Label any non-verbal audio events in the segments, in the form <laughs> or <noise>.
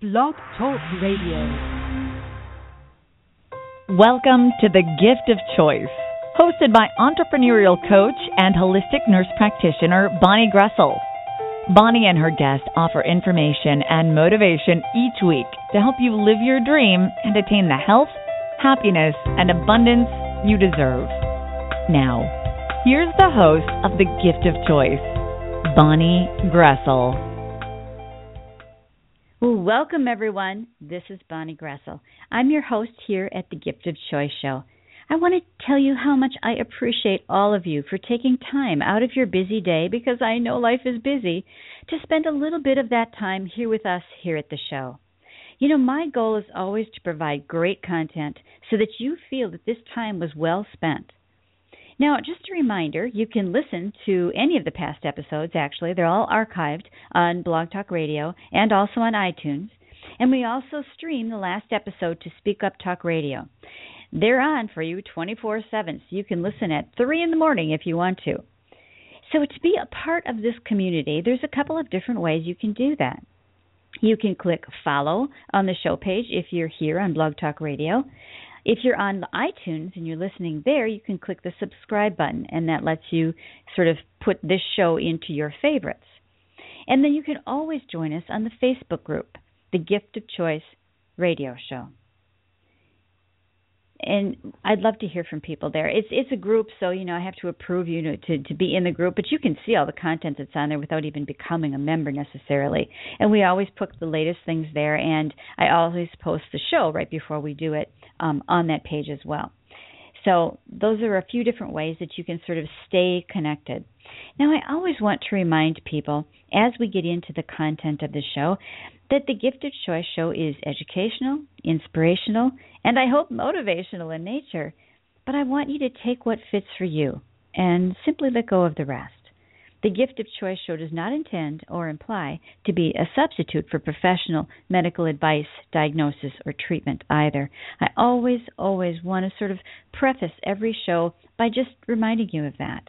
Blog Talk Radio. Welcome to The Gift of Choice, hosted by entrepreneurial coach and holistic nurse practitioner Bonnie Groessl. Bonnie and her guests offer information and motivation each week to help you live your dream and attain the health, happiness, and abundance you deserve. Now, here's the host of The Gift of Choice, Bonnie Groessl. Welcome everyone. This is Bonnie Groessl. I'm your host here at the Gift of Choice Show. I want to tell you how much I appreciate all of you for taking time out of your busy day because I know life is busy to spend a little bit of that time here with us here at the show. You know, my goal is always to provide great content so that you feel that this time was well spent. Now, just a reminder, you can listen to any of the past episodes, actually. They're all archived on Blog Talk Radio and also on iTunes. And we also stream the last episode to Speak Up Talk Radio. They're on for you 24 7, so you can listen at 3 in the morning if you want to. So, to be a part of this community, there's a couple of different ways you can do that. You can click follow on the show page if you're here on Blog Talk Radio. If you're on iTunes and you're listening there, you can click the subscribe button, and that lets you sort of put this show into your favorites. And then you can always join us on the Facebook group, The Gift of Choice Radio Show. And I'd love to hear from people there. It's it's a group, so you know I have to approve you to, to be in the group, but you can see all the content that's on there without even becoming a member necessarily. And we always put the latest things there, and I always post the show right before we do it um, on that page as well. So those are a few different ways that you can sort of stay connected. Now, I always want to remind people as we get into the content of the show that the Gift of Choice show is educational, inspirational, and I hope motivational in nature. But I want you to take what fits for you and simply let go of the rest. The Gift of Choice show does not intend or imply to be a substitute for professional medical advice, diagnosis, or treatment either. I always, always want to sort of preface every show by just reminding you of that.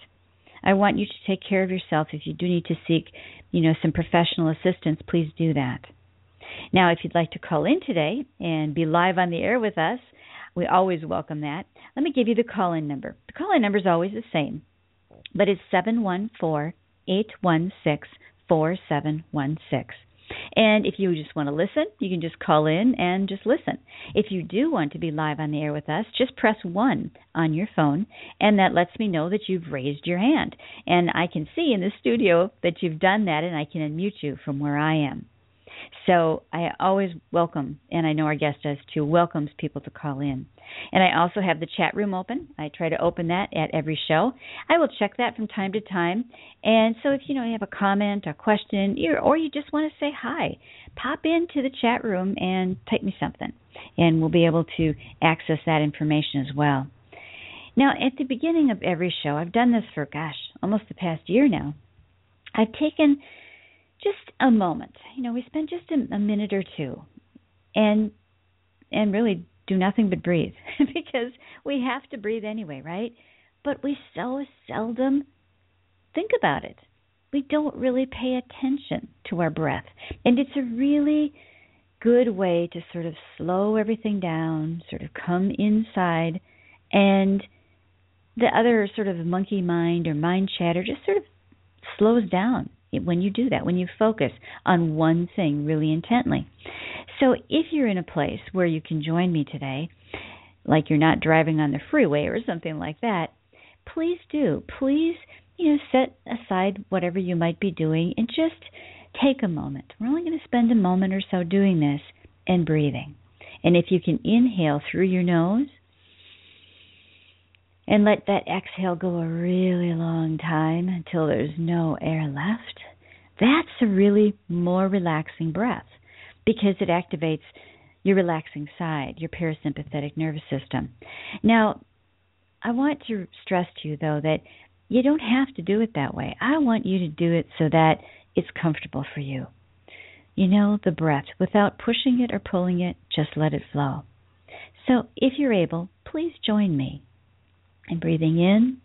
I want you to take care of yourself. If you do need to seek, you know, some professional assistance, please do that. Now, if you'd like to call in today and be live on the air with us, we always welcome that. Let me give you the call in number. The call in number is always the same, but it's 714 816 4716. And if you just want to listen, you can just call in and just listen. If you do want to be live on the air with us, just press 1 on your phone, and that lets me know that you've raised your hand. And I can see in the studio that you've done that, and I can unmute you from where I am. So I always welcome, and I know our guest does too, welcomes people to call in. And I also have the chat room open. I try to open that at every show. I will check that from time to time. And so if you know you have a comment, a question, or you just want to say hi, pop into the chat room and type me something, and we'll be able to access that information as well. Now, at the beginning of every show, I've done this for gosh, almost the past year now. I've taken just a moment. You know, we spend just a, a minute or two, and and really do nothing but breathe <laughs> because we have to breathe anyway, right? But we so seldom think about it. We don't really pay attention to our breath, and it's a really good way to sort of slow everything down, sort of come inside, and the other sort of monkey mind or mind chatter just sort of slows down when you do that, when you focus on one thing really intently. So if you're in a place where you can join me today, like you're not driving on the freeway or something like that, please do. Please, you know, set aside whatever you might be doing and just take a moment. We're only going to spend a moment or so doing this and breathing. And if you can inhale through your nose and let that exhale go a really long time until there's no air left. That's a really more relaxing breath because it activates your relaxing side, your parasympathetic nervous system. Now, I want to stress to you though that you don't have to do it that way. I want you to do it so that it's comfortable for you. You know, the breath, without pushing it or pulling it, just let it flow. So, if you're able, please join me and breathing in.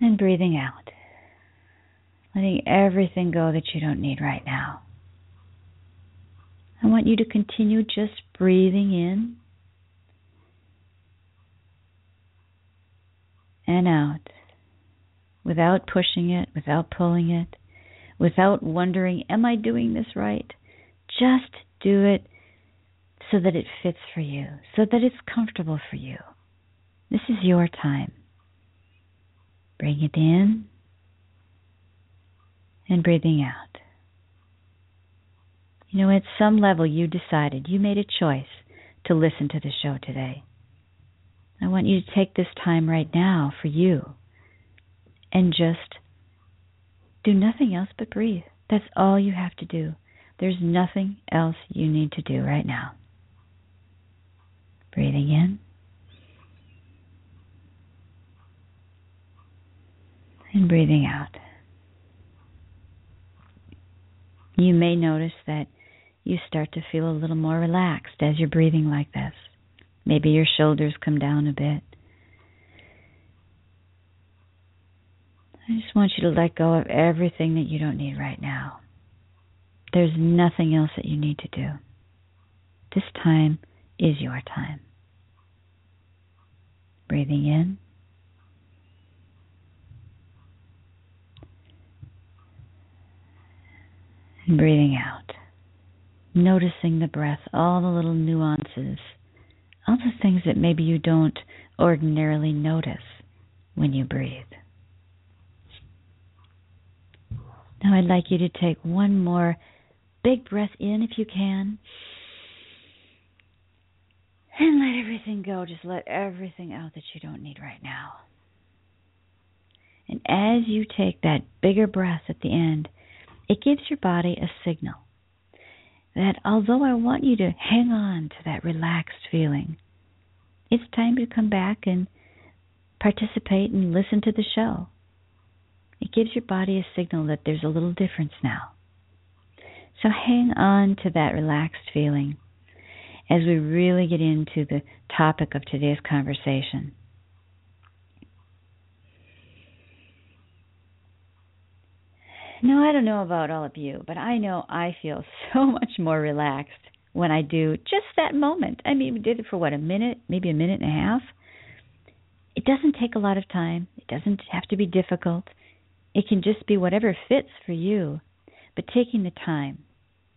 And breathing out. letting everything go that you don't need right now. I want you to continue just breathing in and out without pushing it, without pulling it, without wondering, am I doing this right? Just do it so that it fits for you, so that it's comfortable for you. This is your time. Bring it in and breathing out. You know, at some level, you decided, you made a choice to listen to the show today. I want you to take this time right now for you and just do nothing else but breathe. That's all you have to do. There's nothing else you need to do right now. Breathing in. And breathing out. You may notice that you start to feel a little more relaxed as you're breathing like this. Maybe your shoulders come down a bit. I just want you to let go of everything that you don't need right now. There's nothing else that you need to do. This time is your time. Breathing in. And breathing out. Noticing the breath, all the little nuances, all the things that maybe you don't ordinarily notice when you breathe. Now I'd like you to take one more big breath in if you can. And let everything go. Just let everything out that you don't need right now. And as you take that bigger breath at the end, it gives your body a signal that although I want you to hang on to that relaxed feeling, it's time to come back and participate and listen to the show. It gives your body a signal that there's a little difference now. So hang on to that relaxed feeling as we really get into the topic of today's conversation. Now, I don't know about all of you, but I know I feel <laughs> so much more relaxed when I do just that moment. I mean, we did it for what, a minute, maybe a minute and a half? It doesn't take a lot of time, it doesn't have to be difficult. It can just be whatever fits for you. But taking the time,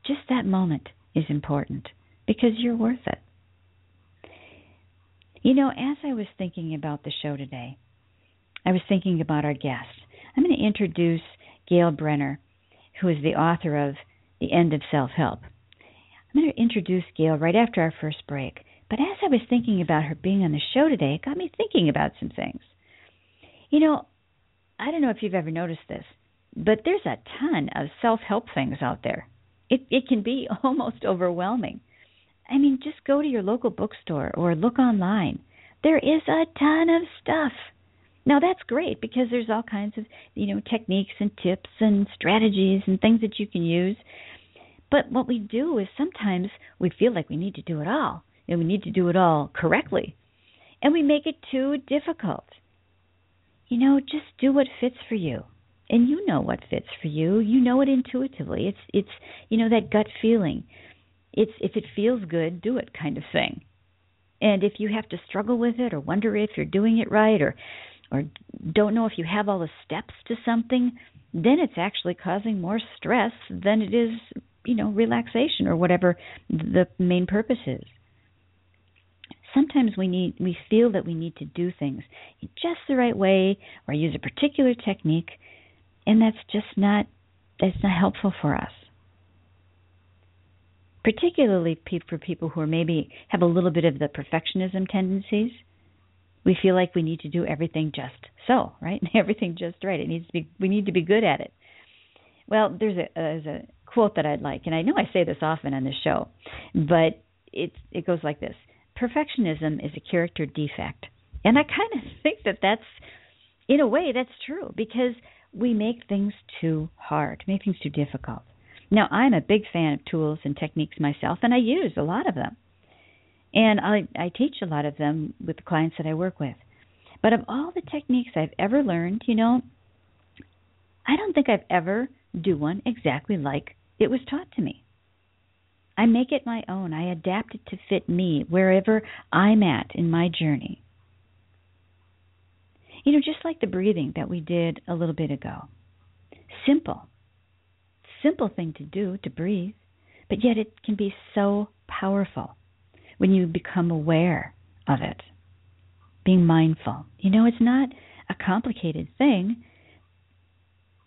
just that moment, is important because you're worth it. You know, as I was thinking about the show today, I was thinking about our guest. I'm going to introduce Gail Brenner, who is the author of The End of Self Help. I'm going to introduce Gail right after our first break. But as I was thinking about her being on the show today, it got me thinking about some things. You know, I don't know if you've ever noticed this, but there's a ton of self-help things out there. It it can be <laughs> almost overwhelming. I mean, just go to your local bookstore or look online. There is a ton of stuff. Now that's great because there's all kinds of, you know, techniques and tips and strategies and things that you can use. But what we do is sometimes we feel like we need to do it all and we need to do it all correctly. And we make it too difficult you know, just do what fits for you. And you know what fits for you. You know it intuitively. It's it's you know that gut feeling. It's if it feels good, do it kind of thing. And if you have to struggle with it or wonder if you're doing it right or or don't know if you have all the steps to something, then it's actually causing more stress than it is, you know, relaxation or whatever the main purpose is sometimes we need we feel that we need to do things in just the right way or use a particular technique and that's just not that's not helpful for us particularly for people who are maybe have a little bit of the perfectionism tendencies we feel like we need to do everything just so right <laughs> everything just right it needs to be we need to be good at it well there's a there's a quote that I'd like and I know I say this often on the show but it it goes like this perfectionism is a character defect. And I kind of <laughs> think that that's, in a way, that's true because we make things too hard, make things too difficult. Now, I'm a big fan of tools and techniques myself, and I use a lot of them. And I, I teach a lot of them with the clients that I work with. But of all the techniques I've ever learned, you know, I don't think I've ever do one exactly like it was taught to me. I make it my own. I adapt it to fit me wherever I'm at in my journey. You know, just like the breathing that we did a little bit ago. Simple. Simple thing to do to breathe, but yet it can be so powerful when you become aware of it. Being mindful. You know, it's not a complicated thing,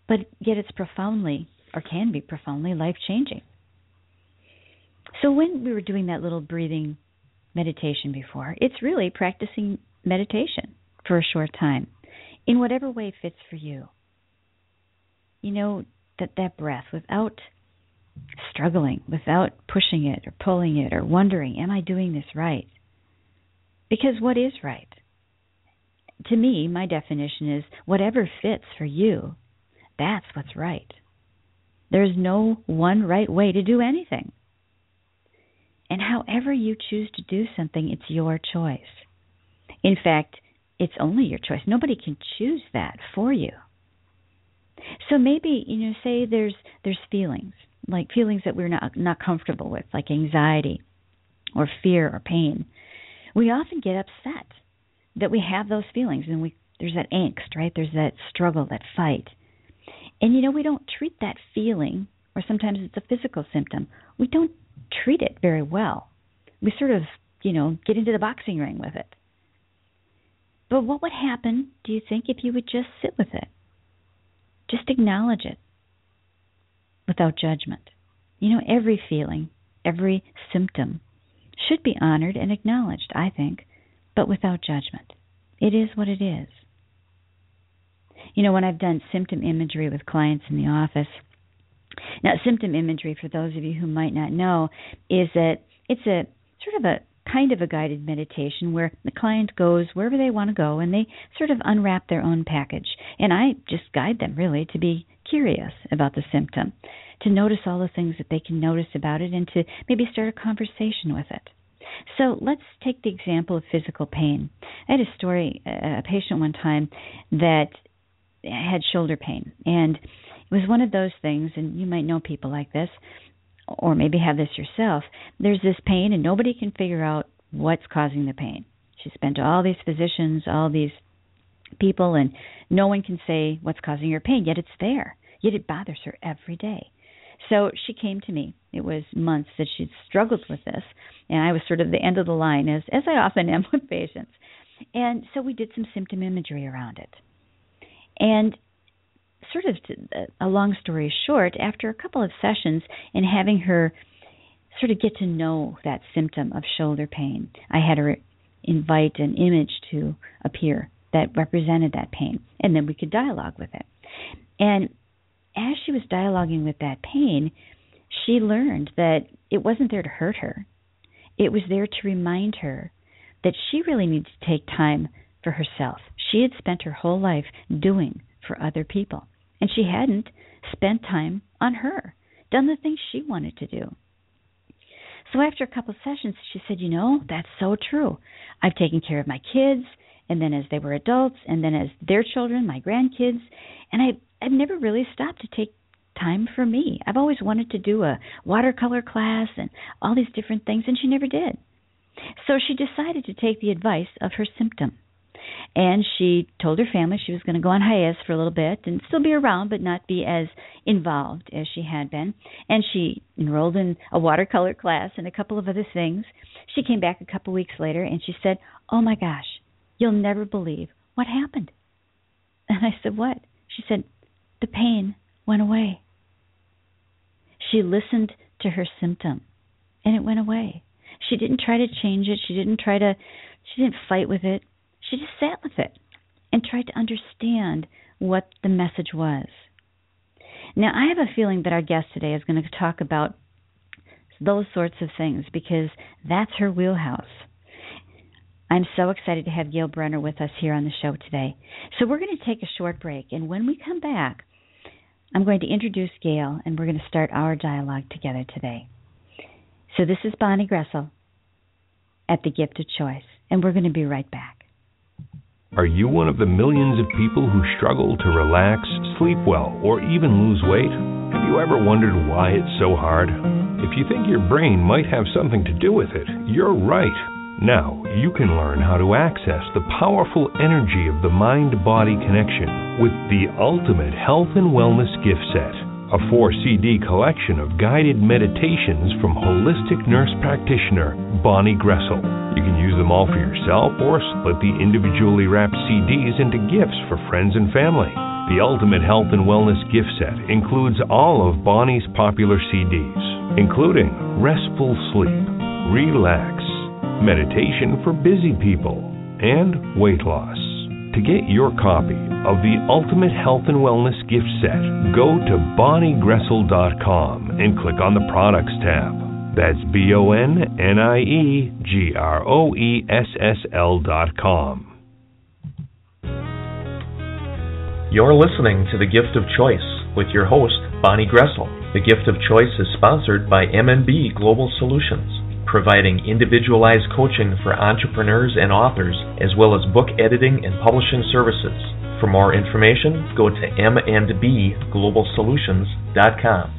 but yet it's profoundly, or can be profoundly, life changing. So, when we were doing that little breathing meditation before, it's really practicing meditation for a short time in whatever way fits for you. You know, that, that breath without struggling, without pushing it or pulling it or wondering, am I doing this right? Because what is right? To me, my definition is whatever fits for you, that's what's right. There's no one right way to do anything. And however you choose to do something, it's your choice. In fact, it's only your choice. Nobody can choose that for you. So maybe, you know, say there's there's feelings, like feelings that we're not not comfortable with, like anxiety or fear or pain. We often get upset that we have those feelings and we there's that angst, right? There's that struggle, that fight. And you know, we don't treat that feeling or sometimes it's a physical symptom. We don't treat it very well. We sort of, you know, get into the boxing ring with it. But what would happen, do you think, if you would just sit with it? Just acknowledge it without judgment. You know, every feeling, every symptom should be honored and acknowledged, I think, but without judgment. It is what it is. You know, when I've done symptom imagery with clients in the office, now, symptom imagery, for those of you who might not know, is that it's a sort of a kind of a guided meditation where the client goes wherever they want to go and they sort of unwrap their own package. And I just guide them really to be curious about the symptom, to notice all the things that they can notice about it, and to maybe start a conversation with it. So let's take the example of physical pain. I had a story, a patient one time that had shoulder pain, and it was one of those things, and you might know people like this, or maybe have this yourself. There's this pain, and nobody can figure out what's causing the pain. She's been to all these physicians, all these people, and no one can say what's causing her pain, yet it's there. Yet it bothers her every day. So she came to me. It was months that she'd struggled with this, and I was sort of the end of the line, as as I often am <laughs> with patients. And so we did some symptom imagery around it. And sort of a long story short, after a couple of sessions and having her sort of get to know that symptom of shoulder pain, I had her invite an image to appear that represented that pain, and then we could dialogue with it. And as she was dialoguing with that pain, she learned that it wasn't there to hurt her. It was there to remind her that she really needed to take time for herself. She had spent her whole life doing for other people and she hadn't spent time on her, done the things she wanted to do. So after a couple of sessions, she said, You know, that's so true. I've taken care of my kids, and then as they were adults, and then as their children, my grandkids, and I, I've never really stopped to take time for me. I've always wanted to do a watercolor class and all these different things, and she never did. So she decided to take the advice of her symptom and she told her family she was going to go on hiatus for a little bit and still be around but not be as involved as she had been. And she enrolled in a watercolor class and a couple of other things. She came back a couple weeks later and she said oh my gosh you'll never believe what happened. And i said what? She said the pain went away. She listened to her symptom and it went away. She didn't try to change it. She didn't try to she didn't fight with it she just sat with it and tried to understand what the message was. Now, I have a feeling that our guest today is going to talk about those sorts of things because that's her wheelhouse. I'm so excited to have Gail Brenner with us here on the show today. So, we're going to take a short break, and when we come back, I'm going to introduce Gail, and we're going to start our dialogue together today. So, this is Bonnie Groessl at The Gift of Choice, and we're going to be right back. Are you one of the millions of people who struggle to relax, sleep well, or even lose weight? Have you ever wondered why it's so hard? If you think your brain might have something to do with it, you're right. Now, you can learn how to access the powerful energy of the mind body connection with the ultimate health and wellness gift set a four CD collection of guided meditations from holistic nurse practitioner Bonnie Groessl. You can use them all for yourself or split the individually wrapped CDs into gifts for friends and family. The Ultimate Health and Wellness gift set includes all of Bonnie's popular CDs, including Restful Sleep, Relax, Meditation for Busy People, and Weight Loss. To get your copy of the Ultimate Health and Wellness Gift Set, go to bonniegroessl.com and click on the Products tab. That's B O N N I E G R O E S S L dot com. You're listening to The Gift of Choice with your host, Bonnie Groessl. The Gift of Choice is sponsored by MNB Global Solutions providing individualized coaching for entrepreneurs and authors, as well as book editing and publishing services. For more information, go to m&bglobalsolutions.com.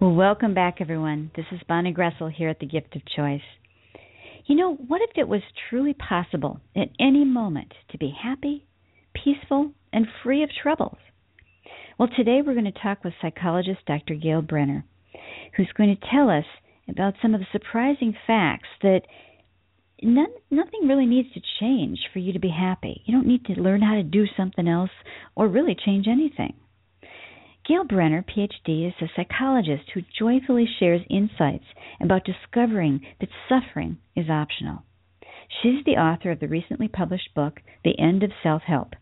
Well, welcome back, everyone. This is Bonnie Groessl here at The Gift of Choice. You know, what if it was truly possible at any moment to be happy, peaceful, and free of troubles? Well, today we're going to talk with psychologist Dr. Gail Brenner, who's going to tell us about some of the surprising facts that none, nothing really needs to change for you to be happy. You don't need to learn how to do something else or really change anything. Gail Brenner, PhD, is a psychologist who joyfully shares insights about discovering that suffering is optional. She's the author of the recently published book, The End of Self Help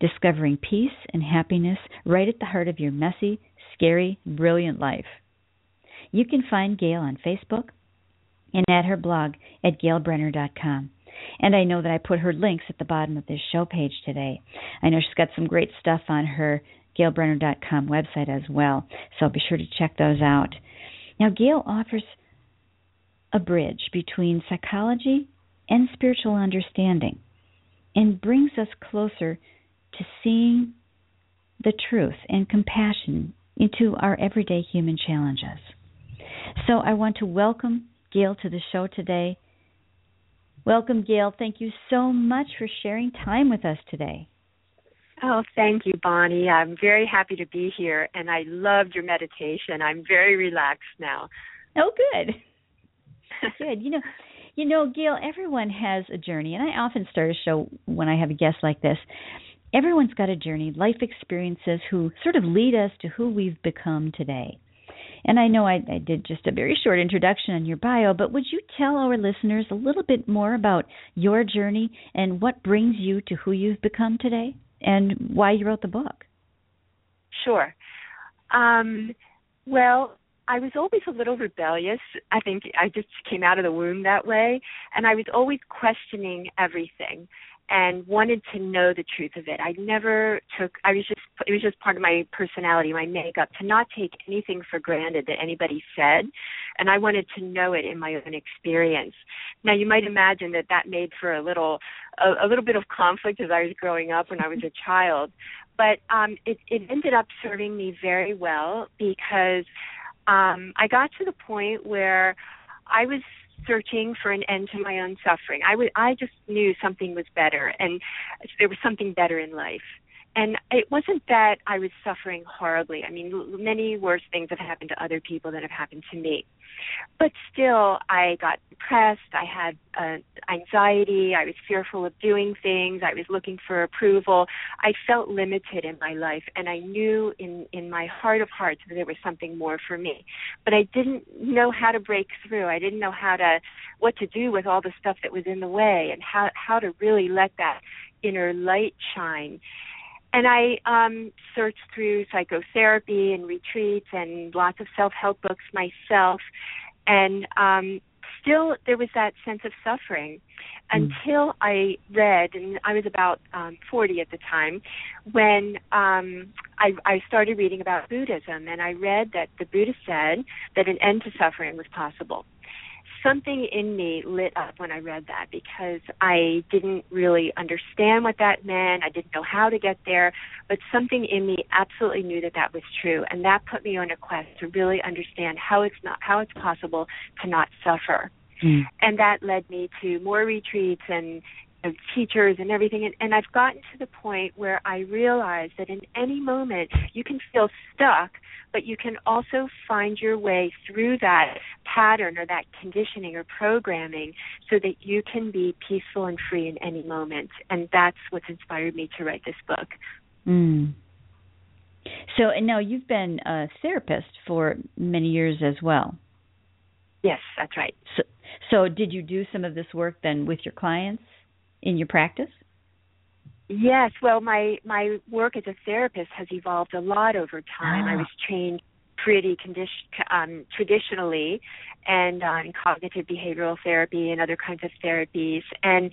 discovering peace and happiness right at the heart of your messy, scary, brilliant life. You can find Gail on Facebook and at her blog at gailbrenner.com. And I know that I put her links at the bottom of this show page today. I know she's got some great stuff on her gailbrenner.com website as well, so be sure to check those out. Now, Gail offers a bridge between psychology and spiritual understanding and brings us closer to seeing the truth and compassion into our everyday human challenges. So I want to welcome Gail to the show today. Welcome, Gail. Thank you so much for sharing time with us today. Oh, thank you, Bonnie. I'm very happy to be here, and I loved your meditation. I'm very relaxed now. Oh, good. good. You know, you know, Gail. Everyone has a journey, and I often start a show when I have a guest like this everyone's got a journey, life experiences who sort of lead us to who we've become today. And I know I, I, did just a very short introduction on your bio, but would you tell our listeners a little bit more about your journey and what brings you to who you've become today and why you wrote the book? Sure. Um, well, I was always a little rebellious. I think I just came out of the womb that way, and I was always questioning everything and wanted to know the truth of it. I never took I was just it was just part of my personality, my makeup to not take anything for granted that anybody said and I wanted to know it in my own experience. Now you might imagine that that made for a little a, a little bit of conflict as I was growing up when I was a <laughs> child, but um it it ended up serving me very well because um I got to the point where I was searching for an end to my own suffering. I would I just knew something was better and there was something better in life and it wasn't that I was suffering horribly. I mean, many worse things have happened to other people than have happened to me. But still, I got depressed. I had uh, anxiety. I was fearful of doing things. I was looking for approval. I felt limited in my life, and I knew in in my heart of hearts that there was something more for me. But I didn't know how to break through. I didn't know how to what to do with all the stuff that was in the way, and how how to really let that inner light shine and I um, searched through psychotherapy and retreats and lots of self-help books myself, and um, still there was that sense of suffering mm. until I read, and I was about um, 40 at the time, when um, I, I started reading about Buddhism, and I read that the Buddha said that an end to suffering was possible. Something in me lit up when I read that because I didn't really understand what that meant. I didn't know how to get there, but something in me absolutely knew that that was true, and that put me on a quest to really understand how it's not how it's possible to not suffer. Mm. And that led me to more retreats and of teachers and everything and, and I've gotten to the point where I realize that in any moment you can feel stuck, but you can also find your way through that pattern or that conditioning or programming so that you can be peaceful and free in any moment. And that's what's inspired me to write this book. Mm. So, and now you've been a therapist for many years as well. Yes, that's right. So, so did you do some of this work then with your clients? In your practice? Yes, well, my my work as a therapist has evolved a lot over time. Ah. I was trained pretty condition, um, traditionally and on cognitive behavioral therapy and other kinds of therapies. And,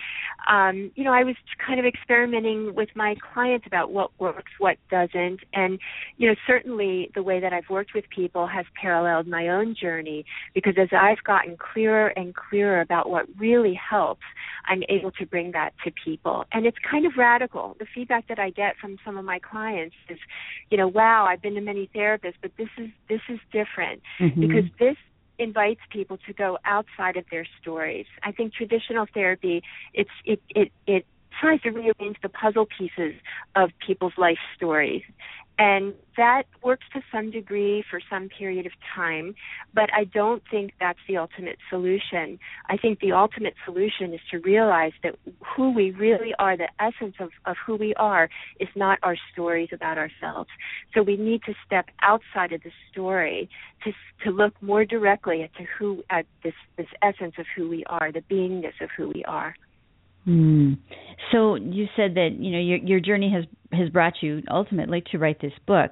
um, you know, I was kind of experimenting with my clients about what works, what doesn't. And, you know, certainly the way that I've worked with people has paralleled my own journey because as I've gotten clearer and clearer about what really helps, I'm able to bring that to people. And it's kind of radical. The feedback that I get from some of my clients is, you know, wow, I've been to many therapists, but this is this is different mm-hmm. because this invites people to go outside of their stories. I think traditional therapy it's it it it tries to rearrange the puzzle pieces of people's life stories and that works to some degree for some period of time, but I don't think that's the ultimate solution. I think the ultimate solution is to realize that who we really are, the essence of, of who we are, is not our stories about ourselves. So we need to step outside of the story to to look more directly at who at this this essence of who we are, the beingness of who we are. Hmm. So you said that you know your your journey has has brought you ultimately to write this book.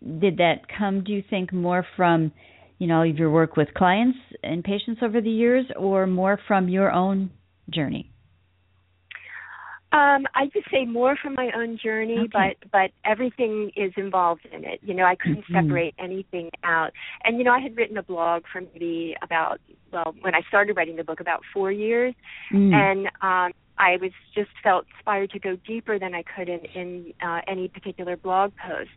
Did that come, do you think, more from you know your work with clients and patients over the years, or more from your own journey? Um, I just say more from my own journey, okay. but but everything is involved in it. You know, I couldn't mm-hmm. separate anything out. And you know, I had written a blog for maybe about well, when I started writing the book, about four years, mm. and um, I was just felt inspired to go deeper than I could in, in uh, any particular blog post.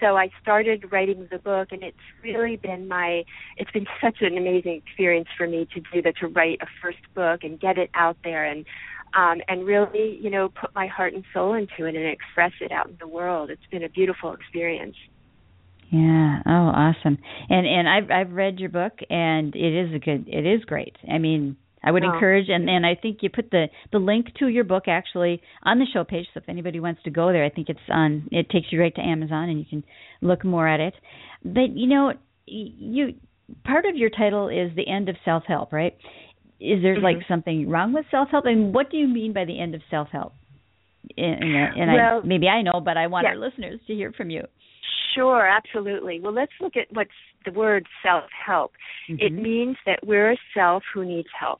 So I started writing the book, and it's really been my it's been such an amazing experience for me to do that to write a first book and get it out there and um, and really you know put my heart and soul into it and express it out in the world. It's been a beautiful experience. Yeah. Oh, awesome. And and I've I've read your book, and it is a good. It is great. I mean, I would oh. encourage, and and I think you put the the link to your book actually on the show page. So if anybody wants to go there, I think it's on. It takes you right to Amazon, and you can look more at it. But you know, you part of your title is the end of self help, right? Is there mm-hmm. like something wrong with self help? And what do you mean by the end of self help? And, and well, I, maybe I know, but I want yeah. our listeners to hear from you. Sure, absolutely. Well, let's look at what's the word self help. Mm-hmm. It means that we're a self who needs help.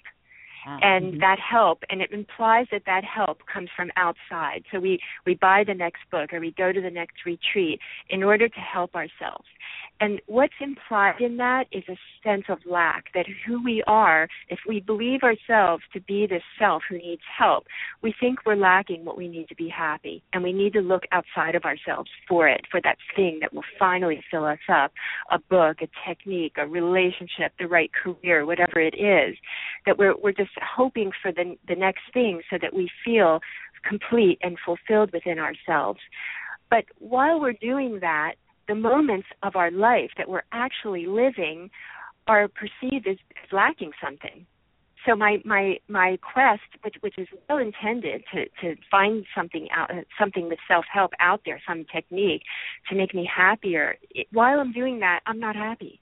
And mm-hmm. that help and it implies that that help comes from outside so we we buy the next book or we go to the next retreat in order to help ourselves and what's implied in that is a sense of lack that who we are, if we believe ourselves to be this self who needs help, we think we're lacking what we need to be happy. And we need to look outside of ourselves for it, for that thing that will finally fill us up a book, a technique, a relationship, the right career, whatever it is. That we're, we're just hoping for the, the next thing so that we feel complete and fulfilled within ourselves. But while we're doing that, the moments of our life that we're actually living are perceived as, as lacking something. So my my my quest, which which is well intended to to find something out, something with self help out there, some technique to make me happier. It, while I'm doing that, I'm not happy.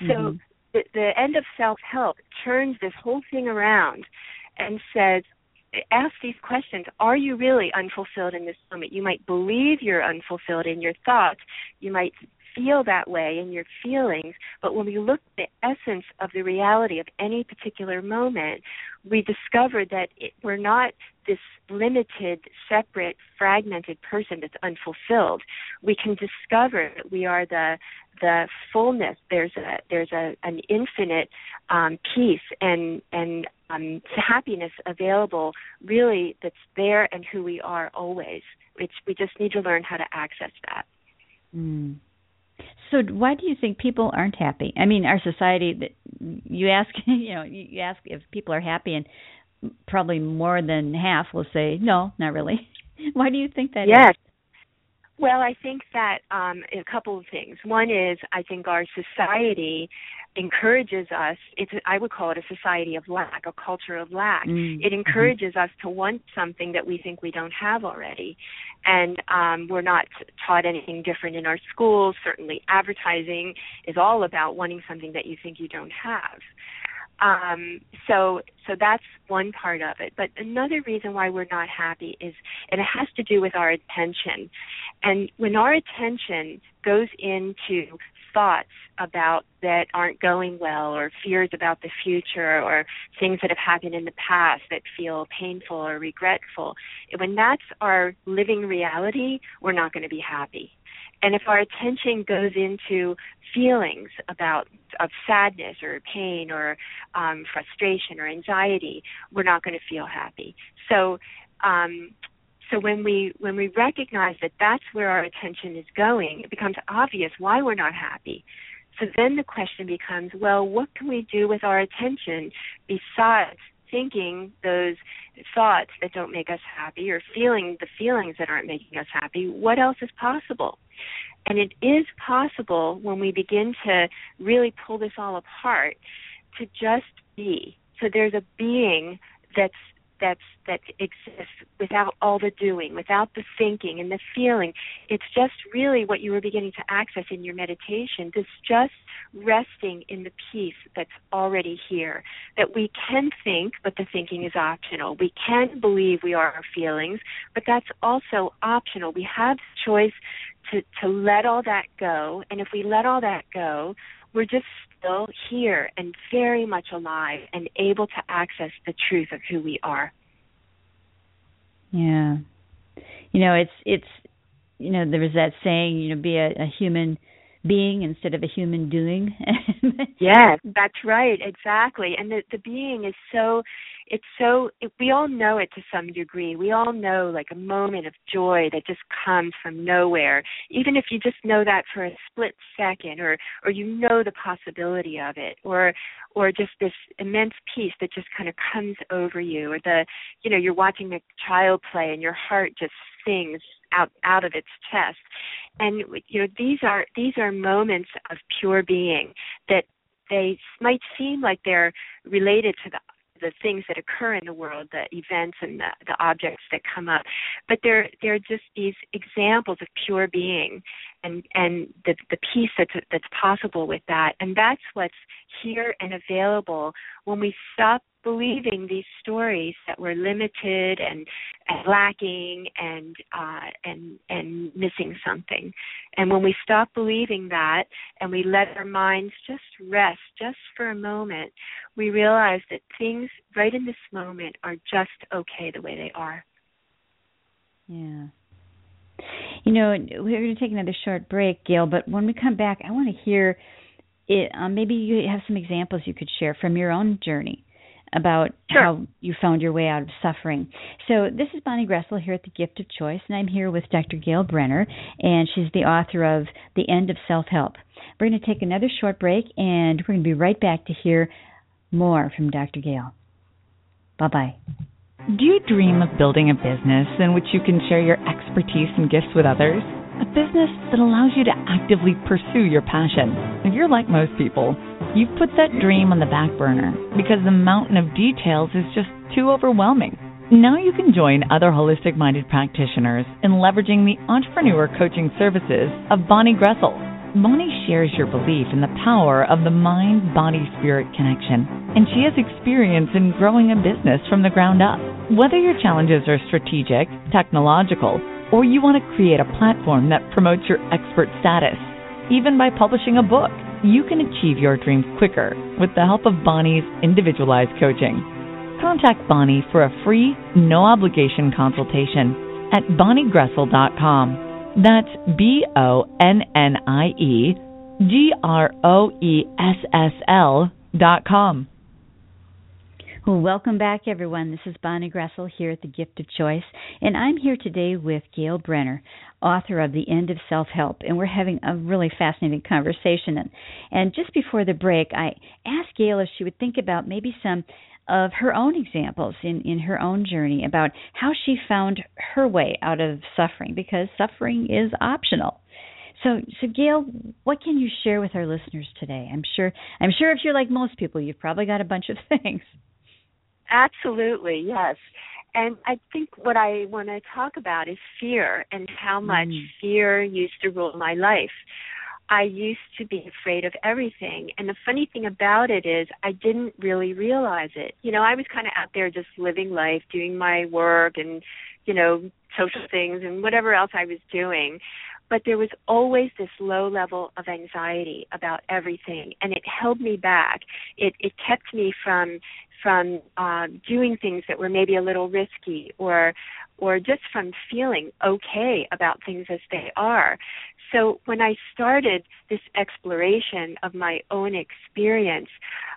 So mm-hmm. The, the end of self help turns this whole thing around and says, ask these questions. Are you really unfulfilled in this moment? You might believe you're unfulfilled in your thoughts. You might feel that way in your feelings, but when we look at the essence of the reality of any particular moment, we discover that it, we're not this limited, separate, fragmented person that's unfulfilled. We can discover that we are the the fullness. There's a there's a an infinite um, peace and and um, happiness available. Really, that's there and who we are always. It's we just need to learn how to access that. Mm. So why do you think people aren't happy? I mean, our society that you ask, <laughs> you know, you ask if people are happy and probably more than half will say no, not really. <laughs> why do you think that yes. Is? Well, I think that um, a couple of things. One is I think our society encourages us. It's I would call it a society of lack, a culture of lack. Mm-hmm. It encourages us to want something that we think we don't have already, and um, we're not taught anything different in our schools. Certainly, advertising is all about wanting something that you think you don't have. Um, so so that's one part of it. But another reason why we're not happy is and it has to do with our attention. And when our attention goes into thoughts about that aren't going well or fears about the future or things that have happened in the past that feel painful or regretful when that's our living reality we're not going to be happy and if our attention goes into feelings about of sadness or pain or um, frustration or anxiety, we're not going to feel happy. So, um, so when we when we recognize that that's where our attention is going, it becomes obvious why we're not happy. So then the question becomes, well, what can we do with our attention besides thinking those thoughts that don't make us happy or feeling the feelings that aren't making us happy? What else is possible? And it is possible when we begin to really pull this all apart to just be. So there's a being that's that's that exists without all the doing, without the thinking and the feeling. It's just really what you were beginning to access in your meditation. This just resting in the peace that's already here. That we can think, but the thinking is optional. We can believe we are our feelings, but that's also optional. We have choice to to let all that go and if we let all that go we're just still here and very much alive and able to access the truth of who we are yeah you know it's it's you know there was that saying you know be a, a human being instead of a human doing. <laughs> yes, that's right, exactly. And the the being is so it's so it, we all know it to some degree. We all know like a moment of joy that just comes from nowhere. Even if you just know that for a split second or or you know the possibility of it or or just this immense peace that just kind of comes over you or the you know you're watching a child play and your heart just sings out out of its chest and you know these are these are moments of pure being that they might seem like they're related to the the things that occur in the world, the events and the, the objects that come up. But they're they're just these examples of pure being and and the the peace that's that's possible with that. And that's what's here and available when we stop believing these stories that we're limited and, and lacking and uh, and and missing something. And when we stop believing that and we let our minds just rest just for a moment, we realize that things right in this moment are just okay the way they are. Yeah. You know, we're going to take another short break, Gail, but when we come back, I want to hear it, um, maybe you have some examples you could share from your own journey about sure. how you found your way out of suffering. So, this is Bonnie Groessl here at The Gift of Choice, and I'm here with Dr. Gail Brenner, and she's the author of The End of Self Help. We're going to take another short break, and we're going to be right back to hear more from Dr. Gail. Bye bye. Do you dream of building a business in which you can share your expertise and gifts with others? A business that allows you to actively pursue your passion. If you're like most people, you've put that dream on the back burner because the mountain of details is just too overwhelming. Now you can join other holistic minded practitioners in leveraging the entrepreneur coaching services of Bonnie Groessl. Bonnie shares your belief in the power of the mind body spirit connection, and she has experience in growing a business from the ground up. Whether your challenges are strategic, technological, or you want to create a platform that promotes your expert status, even by publishing a book, you can achieve your dreams quicker with the help of Bonnie's individualized coaching. contact Bonnie for a free, no obligation consultation at bonniegroessl.com. That's B O N N I E G R O E S S L dot com. Well, welcome back, everyone. This is Bonnie Groessl here at The Gift of Choice, and I'm here today with Gail Brenner, author of The End of Self Help, and we're having a really fascinating conversation. And, and just before the break, I asked Gail if she would think about maybe some of her own examples in, in her own journey about how she found her way out of suffering, because suffering is optional. So, so Gail, what can you share with our listeners today? I'm sure, I'm sure if you're like most people, you've probably got a bunch of <laughs> things. Absolutely, yes. And I think what I want to talk about is fear and how much mm. fear used to rule my life. I used to be afraid of everything. And the funny thing about it is, I didn't really realize it. You know, I was kind of out there just living life, doing my work and, you know, social things and whatever else I was doing. But there was always this low level of anxiety about everything, and it held me back. It it kept me from from uh, doing things that were maybe a little risky or or just from feeling okay about things as they are. So when I started this exploration of my own experience,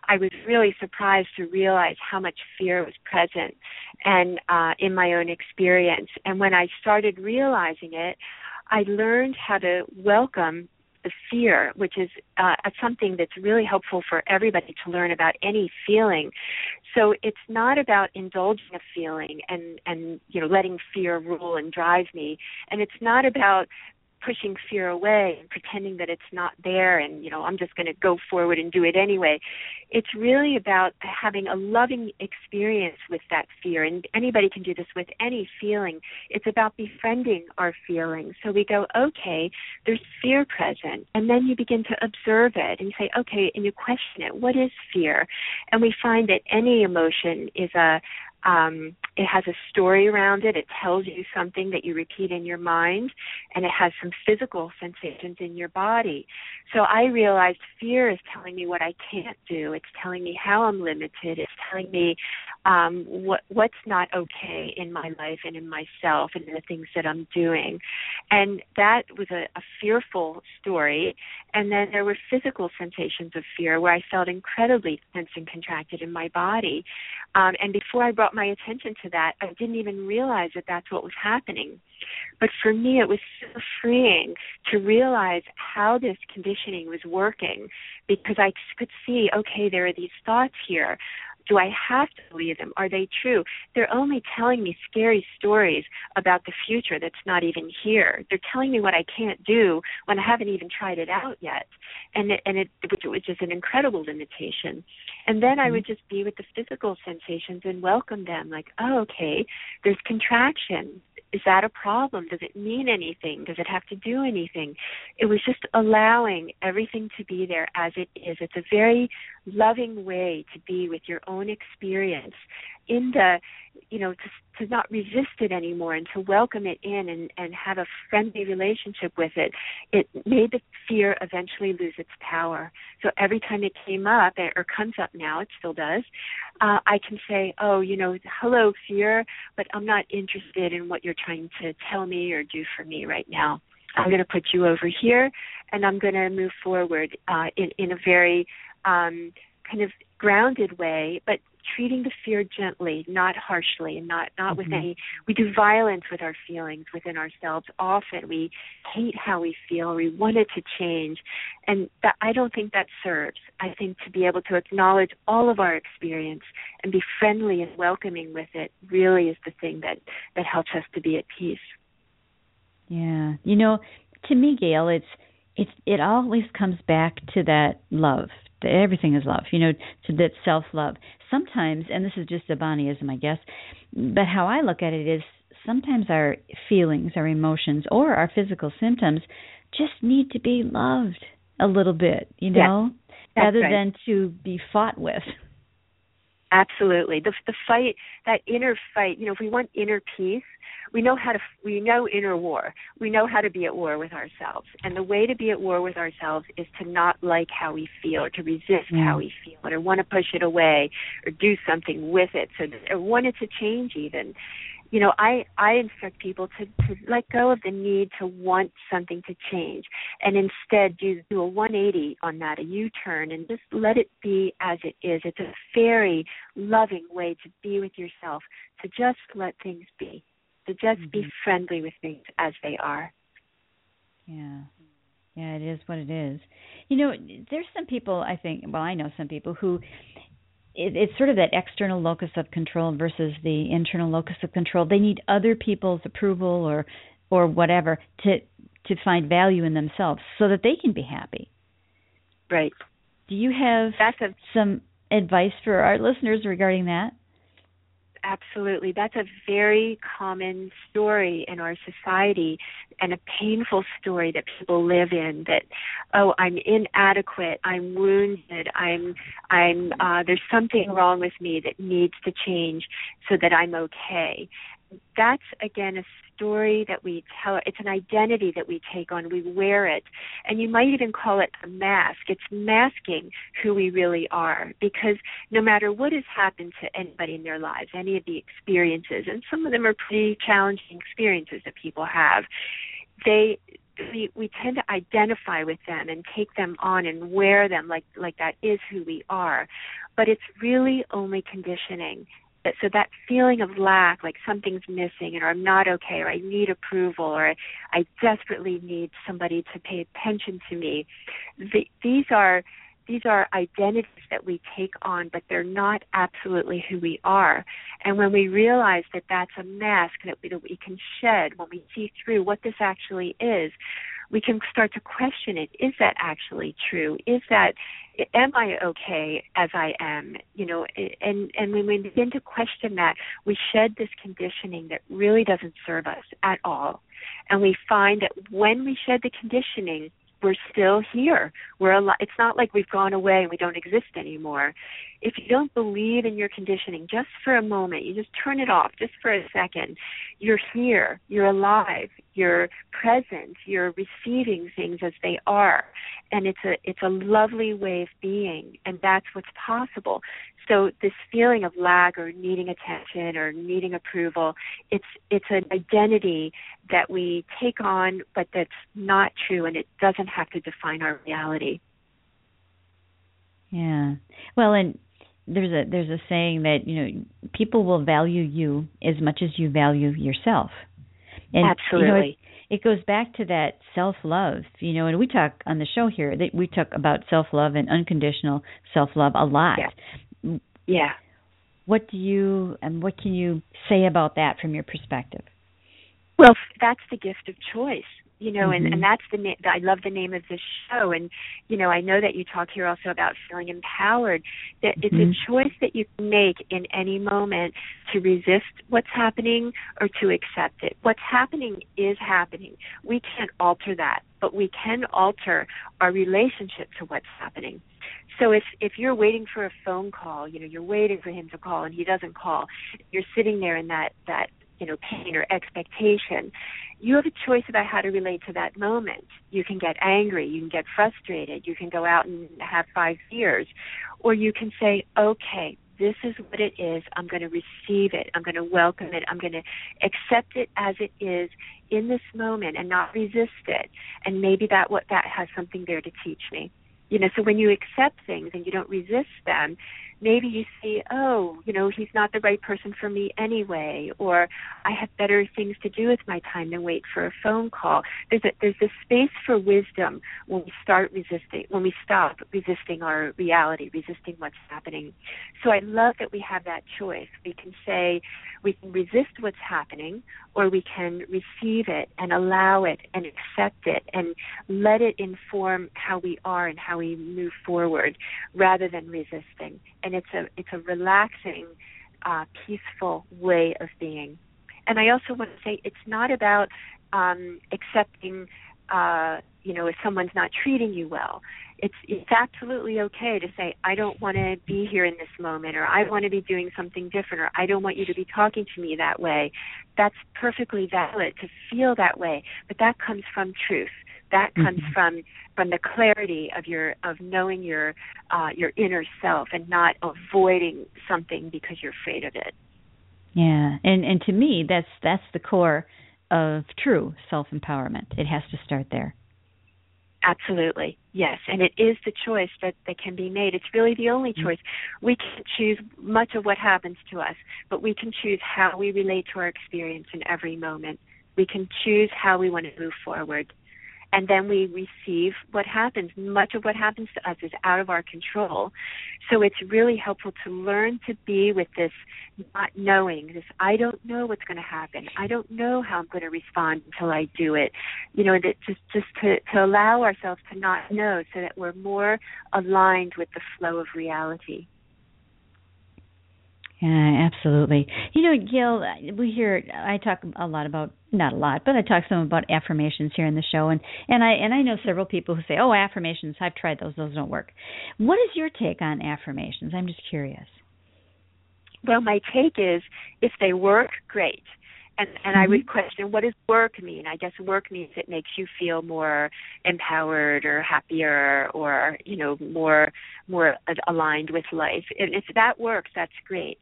I was really surprised to realize how much fear was present and uh, in my own experience. And when I started realizing it, I learned how to welcome the fear, which is uh, something that's really helpful for everybody to learn about any feeling. So it's not about indulging a feeling and and you know letting fear rule and drive me, and it's not about pushing fear away and pretending that it's not there and you know I'm just going to go forward and do it anyway. It's really about having a loving experience with that fear and anybody can do this with any feeling. It's about befriending our feelings. So we go, okay, there's fear present and then you begin to observe it and say, okay, and you question it. What is fear? And we find that any emotion is a um, it has a story around it. It tells you something that you repeat in your mind, and it has some physical sensations in your body. So I realized fear is telling me what I can't do. It's telling me how I'm limited. It's telling me um, what what's not okay in my life and in myself and in the things that I'm doing. And that was a, a fearful story. And then there were physical sensations of fear where I felt incredibly tense and contracted in my body. Um, and before I brought my attention to that, I didn't even realize that that's what was happening. But for me, it was so freeing to realize how this conditioning was working because I could see, okay, there are these thoughts here do I have to believe them? Are they true? They're only telling me scary stories about the future that's not even here. They're telling me what I can't do when I haven't even tried it out yet, and it, and it which is an incredible limitation. And then I would mm-hmm. just be with the physical sensations and welcome them, like, oh, okay, there's contraction is that a problem? Does it mean anything? Does it have to do anything? It was just allowing everything to be there as it is. It's a very loving way to be with your own experience in the you know to to not resist it anymore and to welcome it in and and have a friendly relationship with it it made the fear eventually lose its power. So every time it came up or comes up now it still does uh i can say oh you know hello fear but i'm not interested in what you're trying to tell me or do for me right now. I'm going to put you over here and i'm going to move forward uh in in a very um kind of grounded way but treating the fear gently, not harshly, and not not mm-hmm. with any. We do violence with our feelings within ourselves. Often we hate how we feel. We want it to change, and that I don't think that serves. I think to be able to acknowledge all of our experience and be friendly and welcoming with it really is the thing that that helps us to be at peace. Yeah, you know, to me, Gail, it's it's it always comes back to that love everything is love, you know, to that self love. Sometimes, and this is just a Bonnieism, I guess, but how I look at it is sometimes our feelings, our emotions, or our physical symptoms just need to be loved a little bit, you know, yeah, rather right. than to be fought with. Absolutely. The the fight, that inner fight, you know, if we want inner peace, we know how to we know inner war. We know how to be at war with ourselves. And the way to be at war with ourselves is to not like how we feel or to resist mm. how we feel it or want to push it away or do something with it so or want it to change even you know i i instruct people to to let go of the need to want something to change and instead do do a 180 on that a u-turn and just let it be as it is. It's a very loving way to be with yourself to just let things be to just mm-hmm. be friendly with things as they are. Yeah. Yeah it is what it is. You know there's some people i think well i know some people who it, it's sort of that external locus of control versus the internal locus of control. They need other people's approval or or whatever to to find value in themselves so that they can be happy. Right. Do you have a, some advice for our listeners regarding that? Absolutely. That's a very common story in our society and a painful story that people live in that oh, I'm inadequate, I'm wounded, I'm I'm uh there's something wrong with me that needs to change so that I'm okay. That's again a story that we tell. It's an identity that we take on. We wear it. And you might even call it a mask. It's masking who we really are because no matter what has happened to anybody in their lives, any of the experiences, and some of them are pretty challenging experiences that people have, they we we tend to identify with them and take them on and wear them like like that is who we are but it's really only conditioning so that feeling of lack, like something's missing, or I'm not okay, or I need approval, or I desperately need somebody to pay attention to me. The, these are these are identities that we take on, but they're not absolutely who we are. And when we realize that that's a mask that we, that we can shed, when we see through what this actually is, we can start to question it. Is that actually true? Is that am I okay as I am? You know, and and when we begin to question that, we shed this conditioning that really doesn't serve us at all, and we find that when we shed the conditioning, we're still here. We're alive. It's not like we've gone away and we don't exist anymore. If you don't believe in your conditioning just for a moment, you just turn it off just for a second. You're here. You're alive. You're present. You're receiving things as they are. And it's a it's a lovely way of being and that's what's possible. So this feeling of lack or needing attention or needing approval, it's it's an identity that we take on but that's not true and it doesn't have to define our reality. Yeah. Well, and there's a there's a saying that, you know, people will value you as much as you value yourself. And Absolutely. You know, it, it goes back to that self love, you know, and we talk on the show here that we talk about self love and unconditional self love a lot. Yeah. yeah. What do you and what can you say about that from your perspective? Well, that's the gift of choice you know mm-hmm. and and that's the name i love the name of this show and you know i know that you talk here also about feeling empowered that it's mm-hmm. a choice that you can make in any moment to resist what's happening or to accept it what's happening is happening we can't alter that but we can alter our relationship to what's happening so if if you're waiting for a phone call you know you're waiting for him to call and he doesn't call you're sitting there in that that you know pain or expectation. You have a choice about how to relate to that moment. You can get angry you can get frustrated you can go out and have five beers or you can say okay this is what it is. I'm going to receive it. I'm going to welcome it. I'm going to accept it as it is in this moment and not resist it. And maybe that what that has something there to teach me you know so when you accept things and you don't resist them maybe you see, oh, you know, he's not the right person for me anyway, or I have better things to do with my time than wait for a phone call. There's a there's a space for wisdom when we start resisting, when we stop resisting our reality, resisting what's happening. So I love that we have that choice. We can say we can resist what's happening, or we can receive it and allow it and accept it and let it inform how we are and how we move forward rather than resisting and it's a it's a relaxing, uh, peaceful way of being. And I also want to say it's not about um, accepting uh, you know, if someone's not treating you well, it's it's absolutely okay to say I don't want to be here in this moment or I want to be doing something different or I don't want you to be talking to me that way. That's perfectly valid to feel that way, but that comes from truth. That comes mm-hmm. from from the clarity of your of knowing your uh, your inner self and not avoiding something because you're afraid of it. Yeah, and and to me that's that's the core of true self empowerment. It has to start there. Absolutely, yes, and it is the choice that, that can be made. It's really the only mm-hmm. choice. We can choose much of what happens to us, but we can choose how we relate to our experience in every moment. We can choose how we want to move forward and then we receive what happens. Much of what happens to us is out of our control. So it's really helpful to learn to be with this not knowing, this I don't know what's going to happen. I don't know how I'm going to respond until I do it. You know, that just just to, to allow ourselves to not know so that we're more aligned with the flow of reality. Yeah, absolutely. You know, Gail, we hear I talk a lot about not a lot, but I talk some about affirmations here in the show, and and I and I know several people who say, "Oh, affirmations, I've tried those; those don't work." What is your take on affirmations? I'm just curious. Well, my take is if they work, great. And and mm-hmm. I would question what does work mean? I guess work means it makes you feel more empowered or happier or you know more more aligned with life. And if that works, that's great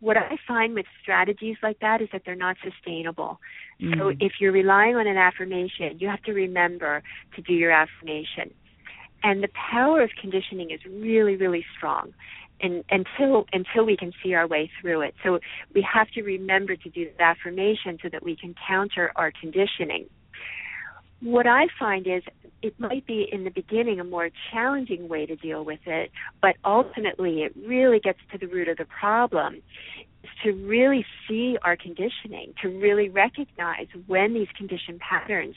what I find with strategies like that is that they're not sustainable. Mm. So if you're relying on an affirmation, you have to remember to do your affirmation. And the power of conditioning is really, really strong. And until until we can see our way through it. So we have to remember to do the affirmation so that we can counter our conditioning what I find is it might be in the beginning a more challenging way to deal with it, but ultimately it really gets to the root of the problem to really see our conditioning, to really recognize when these conditioned patterns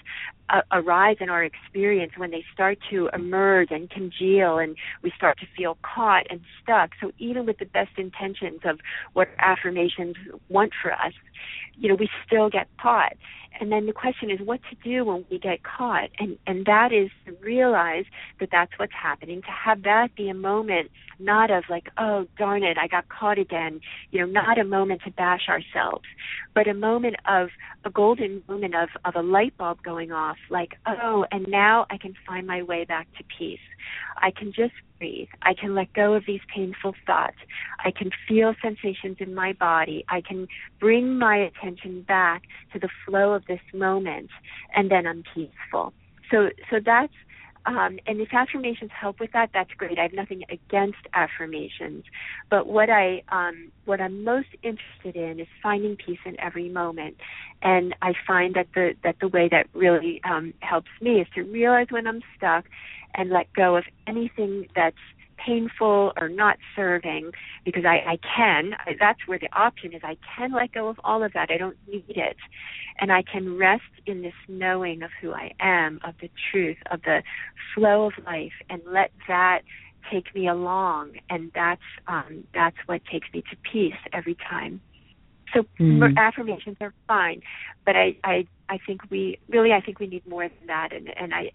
uh, arise in our experience, when they start to emerge and congeal and we start to feel caught and stuck. So even with the best intentions of what affirmations want for us, you know, we still get caught and then the question is what to do when we get caught. And and that is to realize that that's what's happening to have that be a moment not of like oh darn it i got caught again. You know not a moment to bash ourselves but a moment of a golden moment of of a light bulb going off like oh and now i can find my way back to peace. I can just I can let go of these painful thoughts. I can feel sensations in my body. I can bring my attention back to the flow of this moment, and then I'm peaceful. So, so that's um, and if affirmations help with that, that's great. I have nothing against affirmations, but what I um, what I'm most interested in is finding peace in every moment. And I find that the that the way that really um, helps me is to realize when I'm stuck and let go of anything that's painful or not serving because I, I can. I, that's where the option is. I can let go of all of that. I don't need it. And I can rest in this knowing of who I am, of the truth, of the flow of life, and let that take me along. And that's um, that's what takes me to peace every time. So mm. affirmations are fine, but I, I I think we really I think we need more than that. And and I